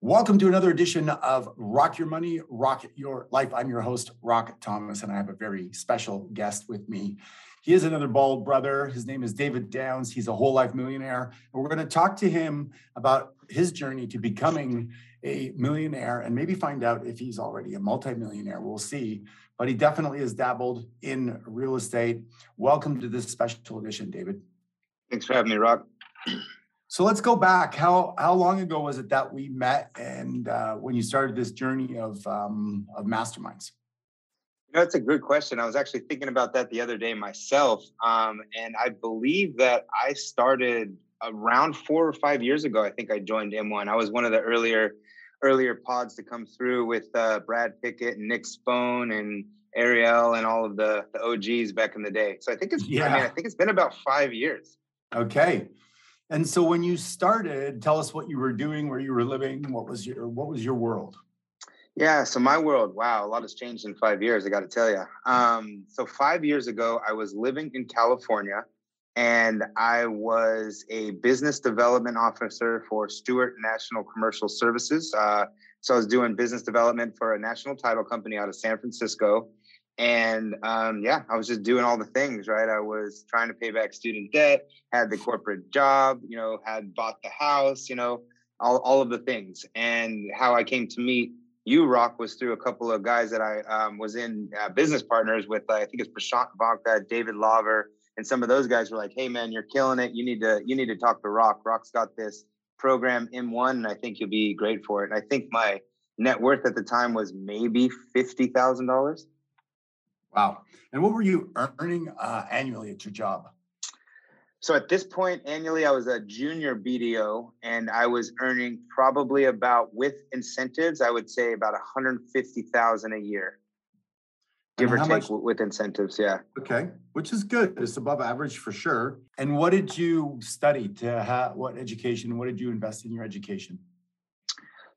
Welcome to another edition of Rock Your Money, Rock Your Life. I'm your host, Rock Thomas, and I have a very special guest with me. He is another bald brother. His name is David Downs. He's a whole life millionaire. And we're going to talk to him about his journey to becoming a millionaire and maybe find out if he's already a multimillionaire. We'll see. But he definitely has dabbled in real estate. Welcome to this special edition, David. Thanks for having me, Rock. So let's go back. How how long ago was it that we met, and uh, when you started this journey of um, of masterminds? You know, that's a good question. I was actually thinking about that the other day myself, um, and I believe that I started around four or five years ago. I think I joined M1. I was one of the earlier earlier pods to come through with uh, Brad Pickett and Nick Spone and Ariel and all of the, the OGs back in the day. So I think it's yeah. I mean I think it's been about five years. Okay. And so when you started, tell us what you were doing, where you were living, what was your what was your world? Yeah, so my world, wow, a lot has changed in five years. I got to tell you. Um, so five years ago, I was living in California, and I was a business development officer for Stewart National Commercial Services. Uh, so I was doing business development for a national title company out of San Francisco, and um, yeah, I was just doing all the things, right? I was trying to pay back student debt, had the corporate job, you know, had bought the house, you know, all, all of the things. And how I came to meet you, Rock, was through a couple of guys that I um, was in uh, business partners with. Uh, I think it's Prashant Vanka, David Laver, and some of those guys were like, "Hey, man, you're killing it. You need to you need to talk to Rock. Rock's got this program M1, and I think you'll be great for it." And I think my net worth at the time was maybe fifty thousand dollars. Wow. And what were you earning uh, annually at your job? So at this point, annually, I was a junior BDO, and I was earning probably about with incentives, I would say about 150,000 a year, give and or take much? with incentives. Yeah. Okay, which is good. It's above average for sure. And what did you study to have? What education? What did you invest in your education?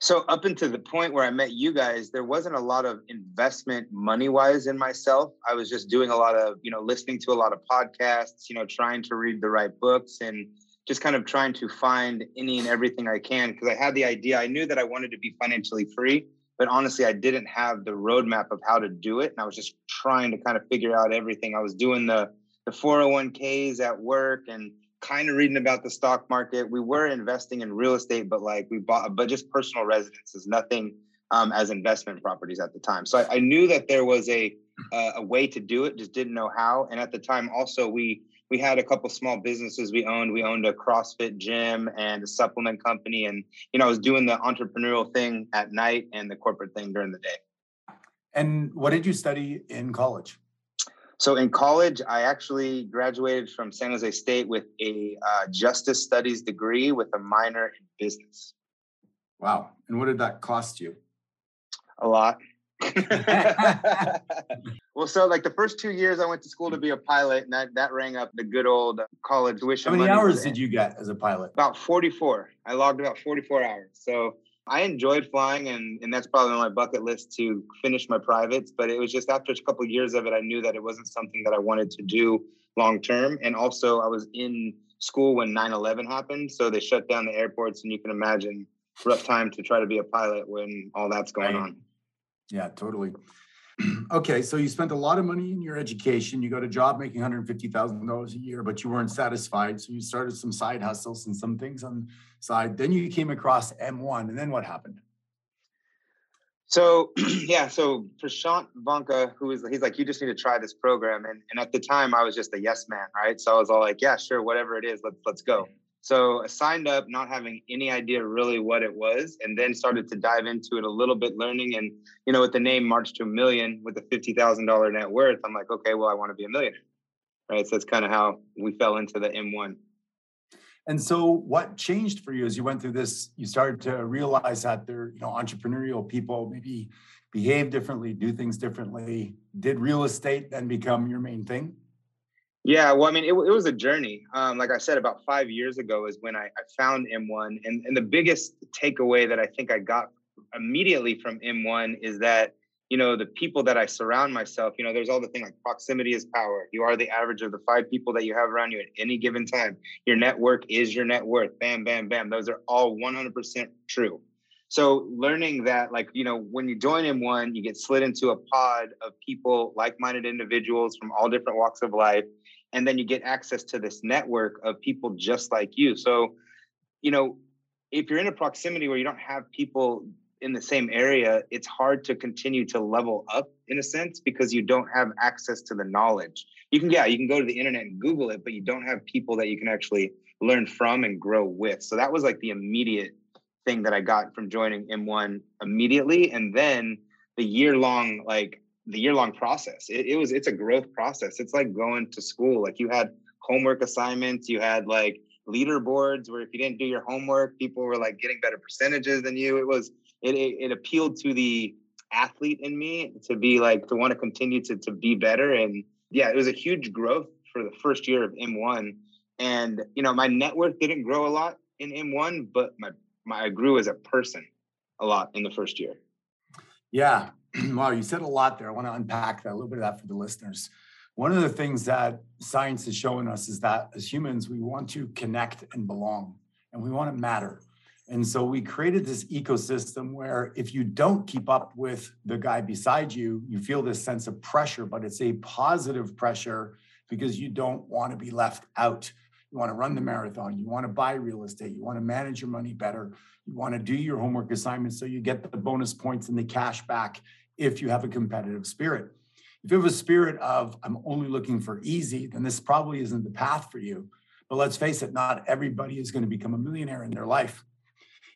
So up until the point where I met you guys, there wasn't a lot of investment money wise in myself. I was just doing a lot of, you know, listening to a lot of podcasts, you know, trying to read the right books and just kind of trying to find any and everything I can because I had the idea. I knew that I wanted to be financially free, but honestly, I didn't have the roadmap of how to do it. And I was just trying to kind of figure out everything. I was doing the the 401ks at work and kind of reading about the stock market. We were investing in real estate, but like we bought, but just personal residences, nothing um, as investment properties at the time. So I, I knew that there was a uh, a way to do it, just didn't know how. And at the time, also we we had a couple small businesses we owned. We owned a CrossFit gym and a supplement company, and you know I was doing the entrepreneurial thing at night and the corporate thing during the day. And what did you study in college? So in college, I actually graduated from San Jose State with a uh, justice studies degree with a minor in business. Wow. And what did that cost you? A lot. well, so like the first two years, I went to school to be a pilot, and that, that rang up the good old college tuition. How many hours did you get as a pilot? About 44. I logged about 44 hours. So I enjoyed flying, and, and that's probably on my bucket list to finish my privates. But it was just after a couple of years of it, I knew that it wasn't something that I wanted to do long term. And also, I was in school when 9 11 happened. So they shut down the airports, and you can imagine rough time to try to be a pilot when all that's going right. on. Yeah, totally. okay, so you spent a lot of money in your education. You got a job making $150,000 a year, but you weren't satisfied. So you started some side hustles and some things on side. Then you came across M1. And then what happened? So yeah, so Prashant Vanka, who is he's like, you just need to try this program. And and at the time I was just a yes man, right? So I was all like, yeah, sure, whatever it is, let's let's go. So I signed up, not having any idea really what it was, and then started to dive into it a little bit, learning. And you know, with the name March to a Million, with a fifty thousand dollar net worth, I'm like, okay, well, I want to be a millionaire, right? So that's kind of how we fell into the M1. And so, what changed for you as you went through this? You started to realize that they're, you know, entrepreneurial people maybe behave differently, do things differently. Did real estate then become your main thing? Yeah, well, I mean, it, it was a journey. Um, like I said, about five years ago is when I, I found M1. And, and the biggest takeaway that I think I got immediately from M1 is that you know the people that i surround myself you know there's all the thing like proximity is power you are the average of the five people that you have around you at any given time your network is your net worth bam bam bam those are all 100% true so learning that like you know when you join m1 you get slid into a pod of people like-minded individuals from all different walks of life and then you get access to this network of people just like you so you know if you're in a proximity where you don't have people in the same area, it's hard to continue to level up in a sense because you don't have access to the knowledge. You can, yeah, you can go to the internet and Google it, but you don't have people that you can actually learn from and grow with. So that was like the immediate thing that I got from joining M1 immediately. And then the year long, like the year long process, it, it was, it's a growth process. It's like going to school. Like you had homework assignments, you had like leaderboards where if you didn't do your homework, people were like getting better percentages than you. It was, it, it, it appealed to the athlete in me to be like to want to continue to to be better and yeah it was a huge growth for the first year of m1 and you know my net worth didn't grow a lot in m1 but my, my i grew as a person a lot in the first year yeah wow you said a lot there. I want to unpack that a little bit of that for the listeners. One of the things that science is showing us is that as humans we want to connect and belong and we want to matter. And so we created this ecosystem where if you don't keep up with the guy beside you, you feel this sense of pressure, but it's a positive pressure because you don't want to be left out. You want to run the marathon, you want to buy real estate, you want to manage your money better, you want to do your homework assignments so you get the bonus points and the cash back if you have a competitive spirit. If you have a spirit of, I'm only looking for easy, then this probably isn't the path for you. But let's face it, not everybody is going to become a millionaire in their life.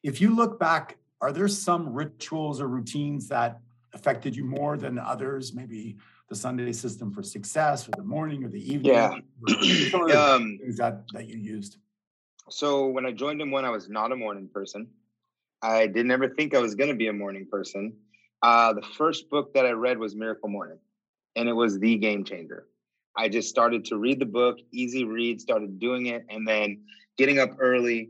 If you look back, are there some rituals or routines that affected you more than others? Maybe the Sunday system for success, or the morning, or the evening. Yeah, um, things that that you used. So when I joined M1, I was not a morning person. I didn't ever think I was going to be a morning person. Uh, the first book that I read was Miracle Morning, and it was the game changer. I just started to read the book, easy read, started doing it, and then getting up early,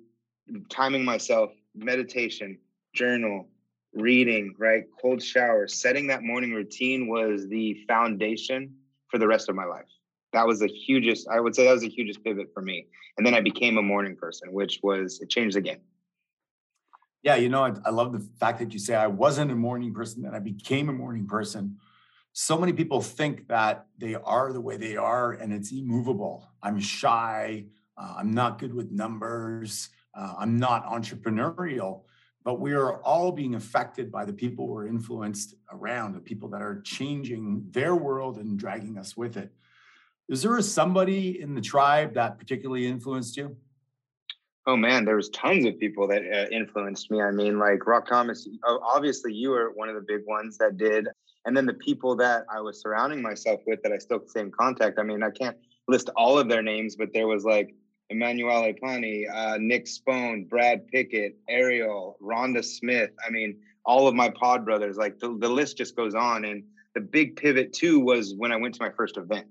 timing myself, meditation, journal, reading, right? Cold shower, setting that morning routine was the foundation for the rest of my life. That was the hugest, I would say that was the hugest pivot for me. And then I became a morning person, which was, it changed the game. Yeah, you know, I, I love the fact that you say I wasn't a morning person, and I became a morning person. So many people think that they are the way they are and it's immovable. I'm shy. Uh, I'm not good with numbers. Uh, I'm not entrepreneurial, but we are all being affected by the people we're influenced around, the people that are changing their world and dragging us with it. Is there somebody in the tribe that particularly influenced you? Oh man, there was tons of people that uh, influenced me. I mean, like Rock Thomas. Obviously, you were one of the big ones that did, and then the people that I was surrounding myself with that I still stay in contact. I mean, I can't list all of their names, but there was like Emanuele Pani, uh, Nick Spone, Brad Pickett, Ariel, Rhonda Smith. I mean, all of my pod brothers, like the, the list just goes on. And the big pivot too was when I went to my first event.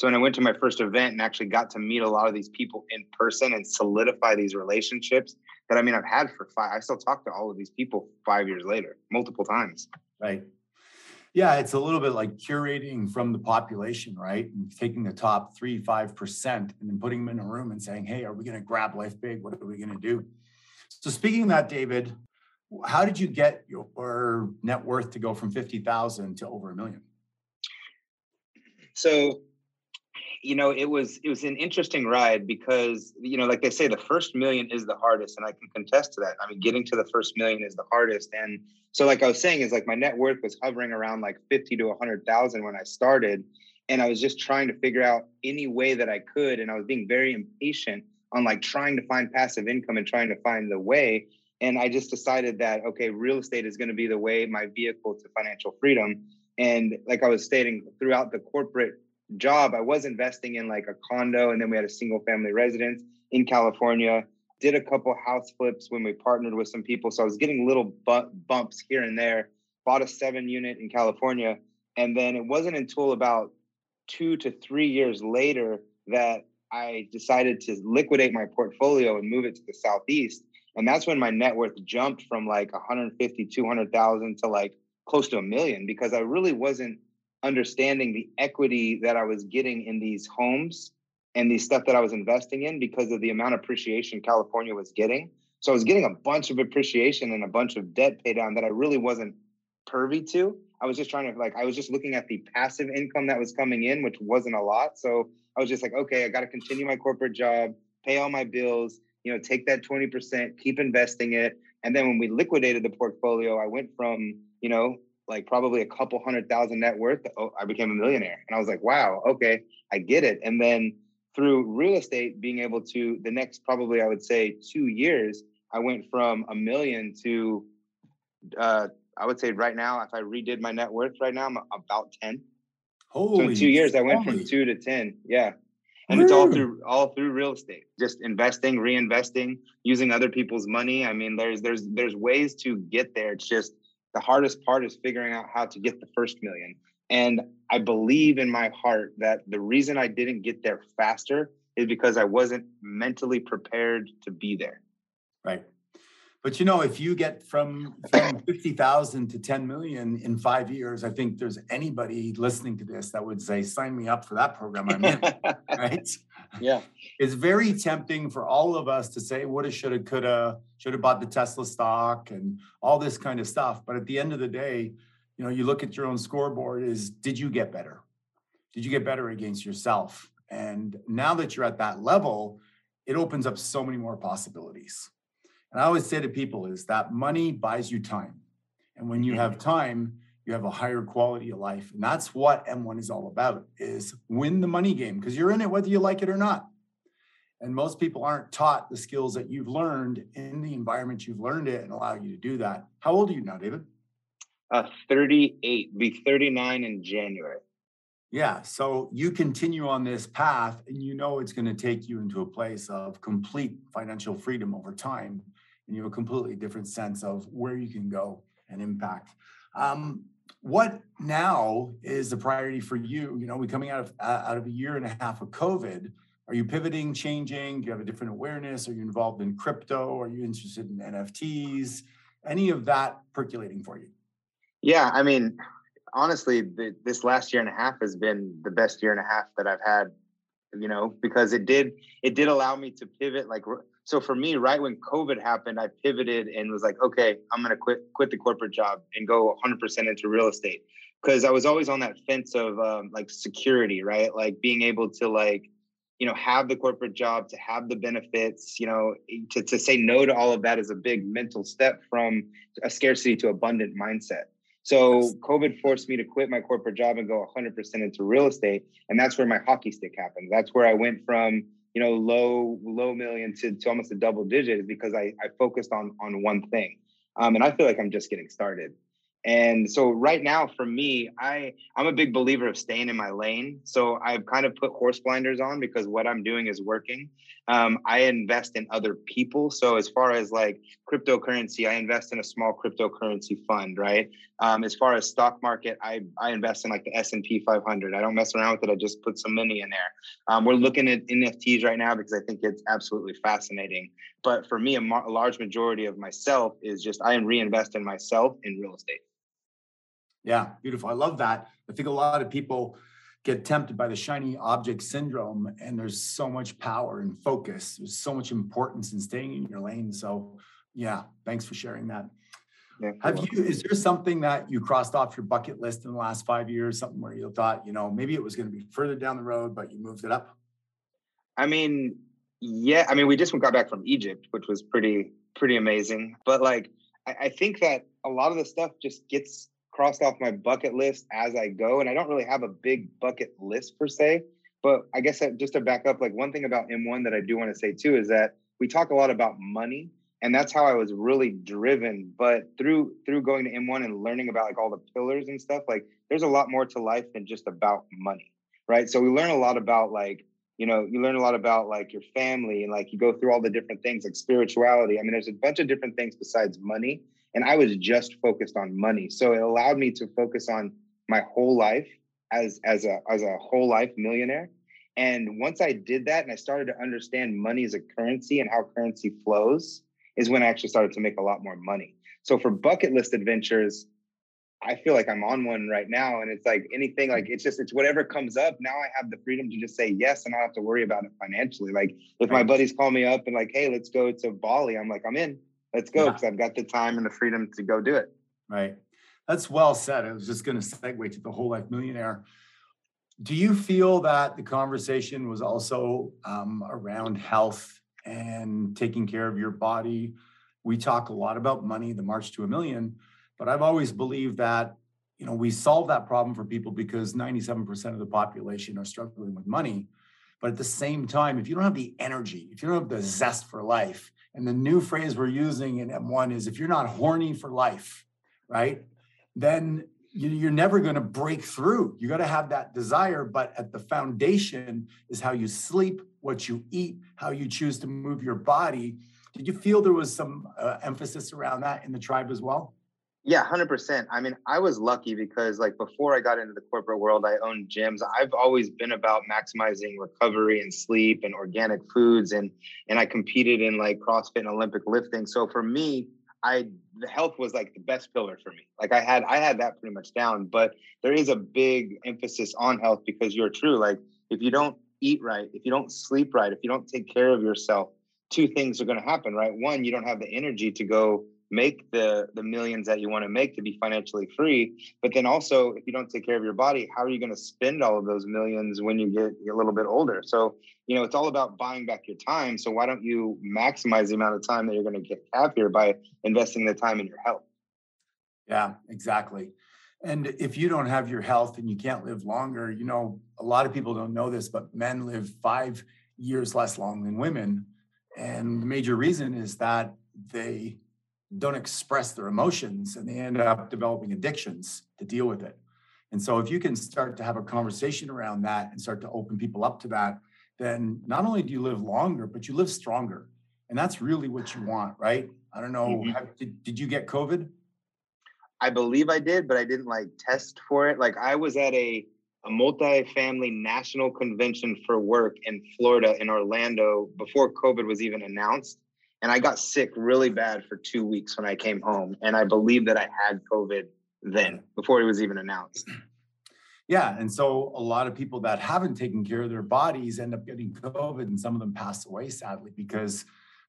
So when I went to my first event and actually got to meet a lot of these people in person and solidify these relationships that I mean I've had for five. I still talk to all of these people five years later, multiple times. Right. Yeah, it's a little bit like curating from the population, right? And taking the top three, five percent, and then putting them in a room and saying, "Hey, are we going to grab life big? What are we going to do?" So, speaking of that, David, how did you get your net worth to go from fifty thousand to over a million? So, you know, it was it was an interesting ride because you know, like they say, the first million is the hardest, and I can contest to that. I mean, getting to the first million is the hardest, and so like I was saying is like my net worth was hovering around like 50 to 100,000 when I started and I was just trying to figure out any way that I could and I was being very impatient on like trying to find passive income and trying to find the way and I just decided that okay real estate is going to be the way my vehicle to financial freedom and like I was stating throughout the corporate job I was investing in like a condo and then we had a single family residence in California. Did a couple house flips when we partnered with some people. So I was getting little bumps here and there. Bought a seven unit in California. And then it wasn't until about two to three years later that I decided to liquidate my portfolio and move it to the Southeast. And that's when my net worth jumped from like 150, 200,000 to like close to a million because I really wasn't understanding the equity that I was getting in these homes and the stuff that I was investing in because of the amount of appreciation California was getting. So I was getting a bunch of appreciation and a bunch of debt pay down that I really wasn't pervy to. I was just trying to like I was just looking at the passive income that was coming in, which wasn't a lot. So I was just like, okay, I got to continue my corporate job, pay all my bills, you know, take that 20%, keep investing it. And then when we liquidated the portfolio, I went from, you know, like probably a couple hundred thousand net worth, oh, I became a millionaire. And I was like, wow, okay, I get it. And then through real estate, being able to, the next probably I would say two years, I went from a million to, uh, I would say right now, if I redid my net worth right now, I'm about 10. Holy so in two years, I went from two to 10. Yeah. And it's all through all through real estate, just investing, reinvesting, using other people's money. I mean, there's there's there's ways to get there. It's just the hardest part is figuring out how to get the first million. And I believe in my heart that the reason I didn't get there faster is because I wasn't mentally prepared to be there. Right. But you know, if you get from from fifty thousand to ten million in five years, I think there's anybody listening to this that would say, "Sign me up for that program." I'm in, right? Yeah, it's very tempting for all of us to say, "Woulda, shoulda, coulda, should have bought the Tesla stock," and all this kind of stuff. But at the end of the day, you know, you look at your own scoreboard: is did you get better? Did you get better against yourself? And now that you're at that level, it opens up so many more possibilities and I always say to people is that money buys you time. And when you have mm-hmm. time, you have a higher quality of life. And that's what M1 is all about is win the money game because you're in it whether you like it or not. And most people aren't taught the skills that you've learned in the environment you've learned it and allow you to do that. How old are you now, David? Uh, 38, be 39 in January. Yeah. So you continue on this path and you know it's going to take you into a place of complete financial freedom over time and you have a completely different sense of where you can go and impact. Um, what now is the priority for you? You know, we coming out of uh, out of a year and a half of COVID. Are you pivoting, changing? Do you have a different awareness? Are you involved in crypto? Are you interested in NFTs? Any of that percolating for you? Yeah, I mean, honestly, the, this last year and a half has been the best year and a half that I've had. You know, because it did it did allow me to pivot like so for me, right when COVID happened, I pivoted and was like, okay, I'm gonna quit quit the corporate job and go 100% into real estate. Because I was always on that fence of um, like security, right? Like being able to like you know have the corporate job to have the benefits you know to, to say no to all of that is a big mental step from a scarcity to abundant mindset. So covid forced me to quit my corporate job and go 100% into real estate and that's where my hockey stick happened. That's where i went from you know, low low million to, to almost a double digit is because I, I focused on on one thing. Um, and I feel like I'm just getting started. And so right now for me, I I'm a big believer of staying in my lane. So I've kind of put horse blinders on because what I'm doing is working. Um, I invest in other people. So as far as like cryptocurrency, I invest in a small cryptocurrency fund, right? Um, as far as stock market, I I invest in like the S and P 500. I don't mess around with it. I just put some money in there. Um, we're looking at NFTs right now because I think it's absolutely fascinating. But for me, a, mar- a large majority of myself is just I reinvest in myself in real estate. Yeah, beautiful. I love that. I think a lot of people get tempted by the shiny object syndrome, and there's so much power and focus. There's so much importance in staying in your lane. So, yeah, thanks for sharing that. Yeah, Have you? Is there something that you crossed off your bucket list in the last five years? Something where you thought, you know, maybe it was going to be further down the road, but you moved it up. I mean, yeah. I mean, we just got back from Egypt, which was pretty pretty amazing. But like, I, I think that a lot of the stuff just gets crossed off my bucket list as I go. And I don't really have a big bucket list per se. But I guess that just to back up, like one thing about M1 that I do want to say too is that we talk a lot about money. And that's how I was really driven. But through through going to M1 and learning about like all the pillars and stuff, like there's a lot more to life than just about money. Right. So we learn a lot about like you know, you learn a lot about like your family and like you go through all the different things like spirituality. I mean, there's a bunch of different things besides money. And I was just focused on money. So it allowed me to focus on my whole life as as a as a whole life millionaire. And once I did that and I started to understand money as a currency and how currency flows, is when I actually started to make a lot more money. So for bucket list adventures, I feel like I'm on one right now. And it's like anything, like it's just, it's whatever comes up. Now I have the freedom to just say yes and I don't have to worry about it financially. Like if my buddies call me up and like, hey, let's go to Bali, I'm like, I'm in, let's go. Because yeah. I've got the time and the freedom to go do it. Right. That's well said. I was just going to segue to the whole life millionaire. Do you feel that the conversation was also um, around health and taking care of your body? We talk a lot about money, the march to a million but I've always believed that, you know, we solve that problem for people because 97% of the population are struggling with money. But at the same time, if you don't have the energy, if you don't have the zest for life, and the new phrase we're using in M1 is if you're not horny for life, right? Then you're never going to break through. You got to have that desire, but at the foundation is how you sleep, what you eat, how you choose to move your body. Did you feel there was some uh, emphasis around that in the tribe as well? Yeah, 100%. I mean, I was lucky because like before I got into the corporate world, I owned gyms. I've always been about maximizing recovery and sleep and organic foods and and I competed in like CrossFit and Olympic lifting. So for me, I the health was like the best pillar for me. Like I had I had that pretty much down, but there is a big emphasis on health because you're true. Like if you don't eat right, if you don't sleep right, if you don't take care of yourself, two things are going to happen, right? One, you don't have the energy to go make the the millions that you want to make to be financially free but then also if you don't take care of your body how are you going to spend all of those millions when you get a little bit older? So you know it's all about buying back your time so why don't you maximize the amount of time that you're going to get happier by investing the time in your health? Yeah exactly. And if you don't have your health and you can't live longer you know a lot of people don't know this but men live five years less long than women. And the major reason is that they don't express their emotions and they end up developing addictions to deal with it. And so if you can start to have a conversation around that and start to open people up to that, then not only do you live longer, but you live stronger. And that's really what you want, right? I don't know. Mm-hmm. Did, did you get COVID? I believe I did, but I didn't like test for it. Like I was at a a multi-family national convention for work in Florida in Orlando before COVID was even announced and I got sick really bad for two weeks when I came home. And I believe that I had COVID then before it was even announced. Yeah. And so a lot of people that haven't taken care of their bodies end up getting COVID, and some of them pass away, sadly, because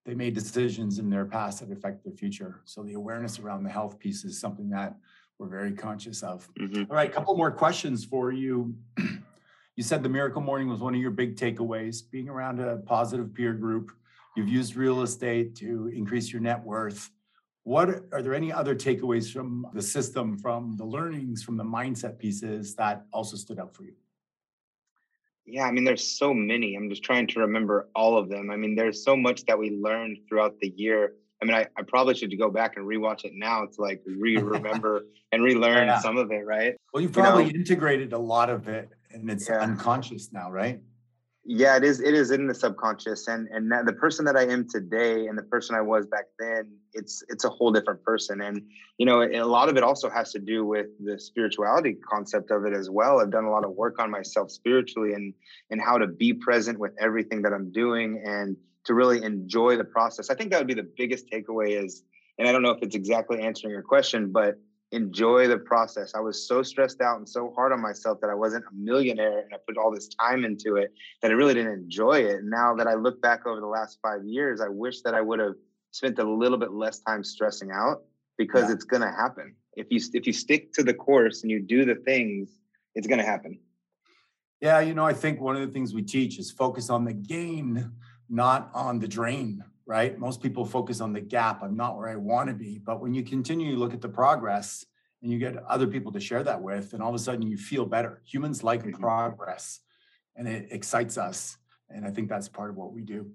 they made decisions in their past that affect their future. So the awareness around the health piece is something that we're very conscious of. Mm-hmm. All right, a couple more questions for you. you said the miracle morning was one of your big takeaways, being around a positive peer group You've used real estate to increase your net worth. What are there any other takeaways from the system, from the learnings, from the mindset pieces that also stood out for you? Yeah, I mean, there's so many. I'm just trying to remember all of them. I mean, there's so much that we learned throughout the year. I mean, I, I probably should go back and rewatch it now to like re-remember and relearn yeah. some of it, right? Well, you've probably you know? integrated a lot of it and it's yeah. unconscious now, right? Yeah it is it is in the subconscious and and the person that i am today and the person i was back then it's it's a whole different person and you know a lot of it also has to do with the spirituality concept of it as well. I've done a lot of work on myself spiritually and and how to be present with everything that i'm doing and to really enjoy the process. I think that would be the biggest takeaway is and i don't know if it's exactly answering your question but enjoy the process. I was so stressed out and so hard on myself that I wasn't a millionaire and I put all this time into it that I really didn't enjoy it. And now that I look back over the last five years, I wish that I would have spent a little bit less time stressing out because yeah. it's going to happen. If you if you stick to the course and you do the things, it's going to happen. Yeah, you know, I think one of the things we teach is focus on the gain, not on the drain right? Most people focus on the gap. I'm not where I want to be. But when you continue to look at the progress and you get other people to share that with, and all of a sudden you feel better. Humans like mm-hmm. progress and it excites us. And I think that's part of what we do.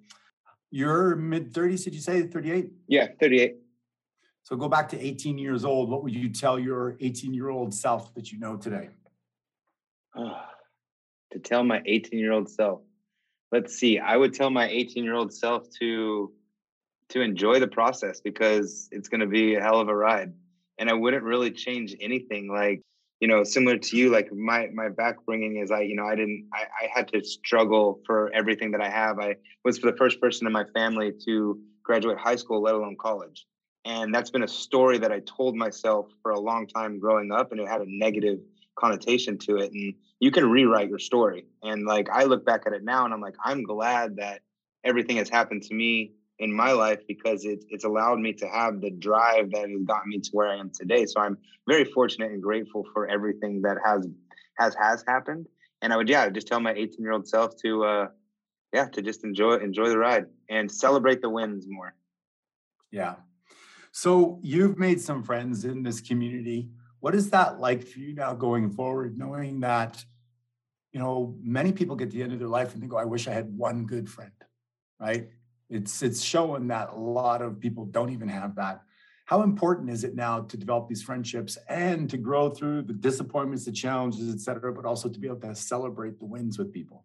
You're mid 30s, did you say 38? Yeah, 38. So go back to 18 years old. What would you tell your 18 year old self that you know today? to tell my 18 year old self, let's see. I would tell my 18 year old self to to enjoy the process because it's going to be a hell of a ride, and I wouldn't really change anything. Like you know, similar to you, like my my backbringing is I, you know, I didn't, I, I had to struggle for everything that I have. I was the first person in my family to graduate high school, let alone college, and that's been a story that I told myself for a long time growing up, and it had a negative connotation to it. And you can rewrite your story. And like I look back at it now, and I'm like, I'm glad that everything has happened to me in my life because it's it's allowed me to have the drive that has gotten me to where I am today. So I'm very fortunate and grateful for everything that has has has happened. And I would yeah, just tell my 18 year old self to uh yeah, to just enjoy enjoy the ride and celebrate the wins more. Yeah. So you've made some friends in this community. What is that like for you now going forward, knowing that, you know, many people get to the end of their life and think, oh, I wish I had one good friend, right? It's it's showing that a lot of people don't even have that. How important is it now to develop these friendships and to grow through the disappointments, the challenges, et cetera, but also to be able to celebrate the wins with people?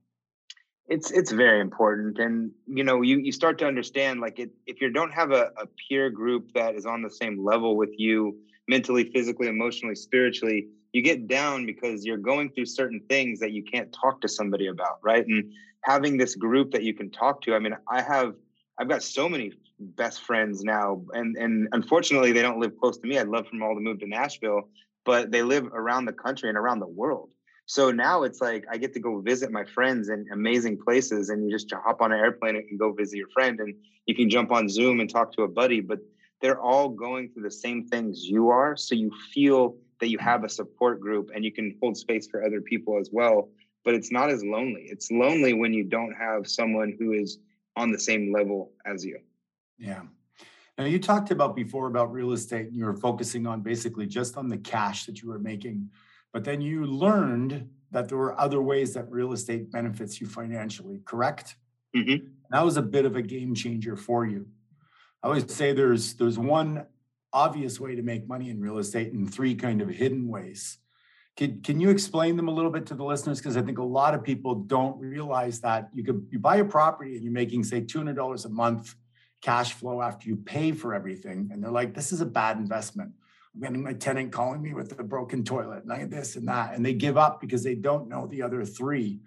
It's it's very important, and you know you you start to understand like it, if you don't have a, a peer group that is on the same level with you mentally, physically, emotionally, spiritually, you get down because you're going through certain things that you can't talk to somebody about, right? And having this group that you can talk to. I mean, I have I've got so many best friends now, and and unfortunately, they don't live close to me. I'd love for them all to move to Nashville, but they live around the country and around the world. So now it's like I get to go visit my friends in amazing places, and you just hop on an airplane and go visit your friend, and you can jump on Zoom and talk to a buddy. But they're all going through the same things you are, so you feel that you have a support group and you can hold space for other people as well. But it's not as lonely. It's lonely when you don't have someone who is on the same level as you. Yeah. Now you talked about before about real estate and you were focusing on basically just on the cash that you were making, but then you learned that there were other ways that real estate benefits you financially, correct? Mm-hmm. That was a bit of a game changer for you. I always say there's there's one obvious way to make money in real estate and three kind of hidden ways. Can, can you explain them a little bit to the listeners? Because I think a lot of people don't realize that you could you buy a property and you're making say $200 a month cash flow after you pay for everything. And they're like, this is a bad investment. I'm getting my tenant calling me with a broken toilet and I this and that. And they give up because they don't know the other three.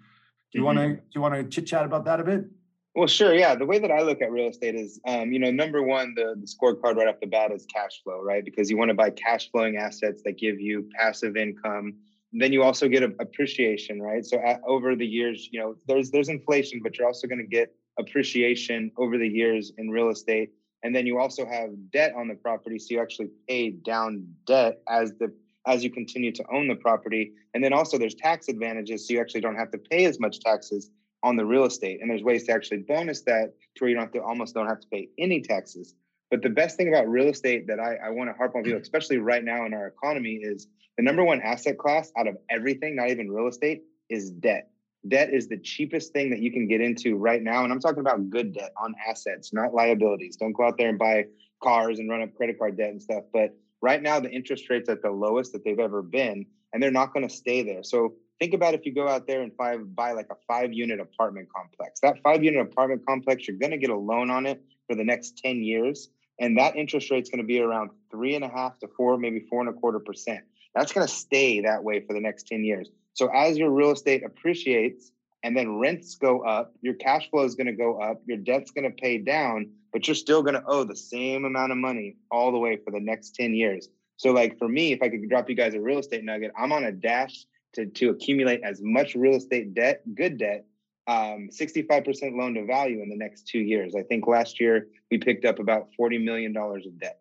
Do you mm-hmm. want to do you want to chit chat about that a bit? Well, sure. Yeah. The way that I look at real estate is, um, you know, number one, the, the scorecard right off the bat is cash flow, right? Because you want to buy cash flowing assets that give you passive income. then you also get a, appreciation, right? So at, over the years, you know, there's there's inflation, but you're also going to get appreciation over the years in real estate. And then you also have debt on the property, so you actually pay down debt as the as you continue to own the property. And then also there's tax advantages, so you actually don't have to pay as much taxes on the real estate. And there's ways to actually bonus that to where you don't have to almost don't have to pay any taxes. But the best thing about real estate that I, I want to harp on you, mm-hmm. especially right now in our economy, is the number one asset class out of everything, not even real estate, is debt. Debt is the cheapest thing that you can get into right now. And I'm talking about good debt on assets, not liabilities. Don't go out there and buy cars and run up credit card debt and stuff. But right now, the interest rates at the lowest that they've ever been, and they're not going to stay there. So think about if you go out there and five, buy like a five unit apartment complex. That five unit apartment complex, you're going to get a loan on it for the next 10 years. And that interest rate is going to be around three and a half to four, maybe four and a quarter percent. That's going to stay that way for the next 10 years. So as your real estate appreciates and then rents go up, your cash flow is going to go up, your debt's going to pay down, but you're still going to owe the same amount of money all the way for the next 10 years. So, like for me, if I could drop you guys a real estate nugget, I'm on a dash to, to accumulate as much real estate debt, good debt, um, 65% loan to value in the next two years. I think last year we picked up about $40 million of debt.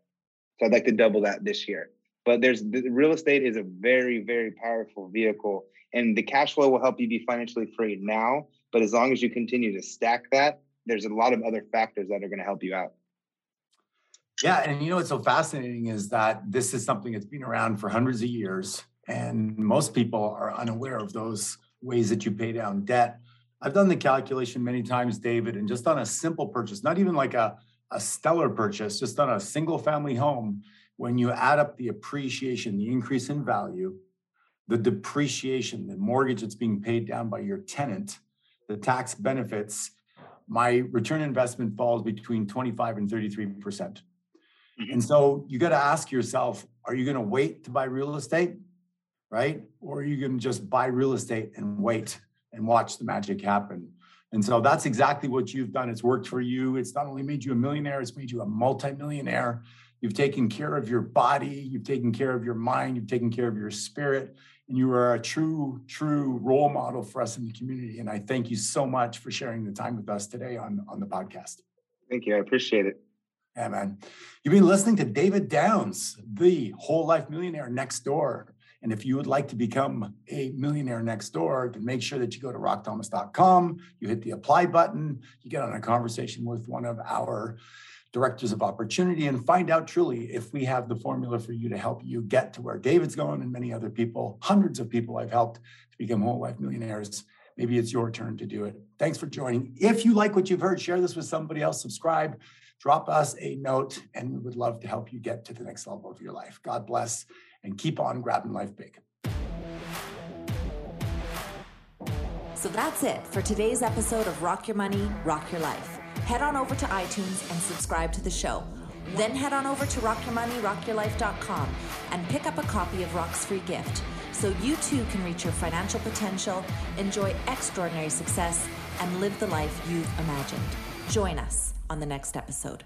So I'd like to double that this year. But there's the real estate is a very, very powerful vehicle. And the cash flow will help you be financially free now. But as long as you continue to stack that, there's a lot of other factors that are going to help you out. Yeah. And you know what's so fascinating is that this is something that's been around for hundreds of years and most people are unaware of those ways that you pay down debt. I've done the calculation many times, David, and just on a simple purchase, not even like a, a stellar purchase, just on a single family home, when you add up the appreciation, the increase in value, the depreciation, the mortgage that's being paid down by your tenant, the tax benefits, my return investment falls between 25 and 33%. percent mm hmm And so you got to ask yourself, are you going to wait to buy real estate? Right? Or you can just buy real estate and wait and watch the magic happen? And so that's exactly what you've done. It's worked for you. It's not only made you a millionaire, it's made you a multimillionaire. You've taken care of your body, you've taken care of your mind, you've taken care of your spirit, and you are a true, true role model for us in the community. And I thank you so much for sharing the time with us today on, on the podcast. Thank you. I appreciate it. Yeah, man. You've been listening to David Downs, the whole life millionaire next door. And if you would like to become a millionaire next door, then make sure that you go to rockthomas.com, you hit the apply button, you get on a conversation with one of our directors of opportunity and find out truly if we have the formula for you to help you get to where David's going and many other people, hundreds of people I've helped to become whole life millionaires. Maybe it's your turn to do it. Thanks for joining. If you like what you've heard, share this with somebody else, subscribe, drop us a note, and we would love to help you get to the next level of your life. God bless and keep on grabbing life big. So that's it for today's episode of Rock Your Money, Rock Your Life head on over to iTunes and subscribe to the show. Then head on over to rockyourmoneyrockyourlife.com and pick up a copy of Rock's free gift so you too can reach your financial potential, enjoy extraordinary success, and live the life you've imagined. Join us on the next episode.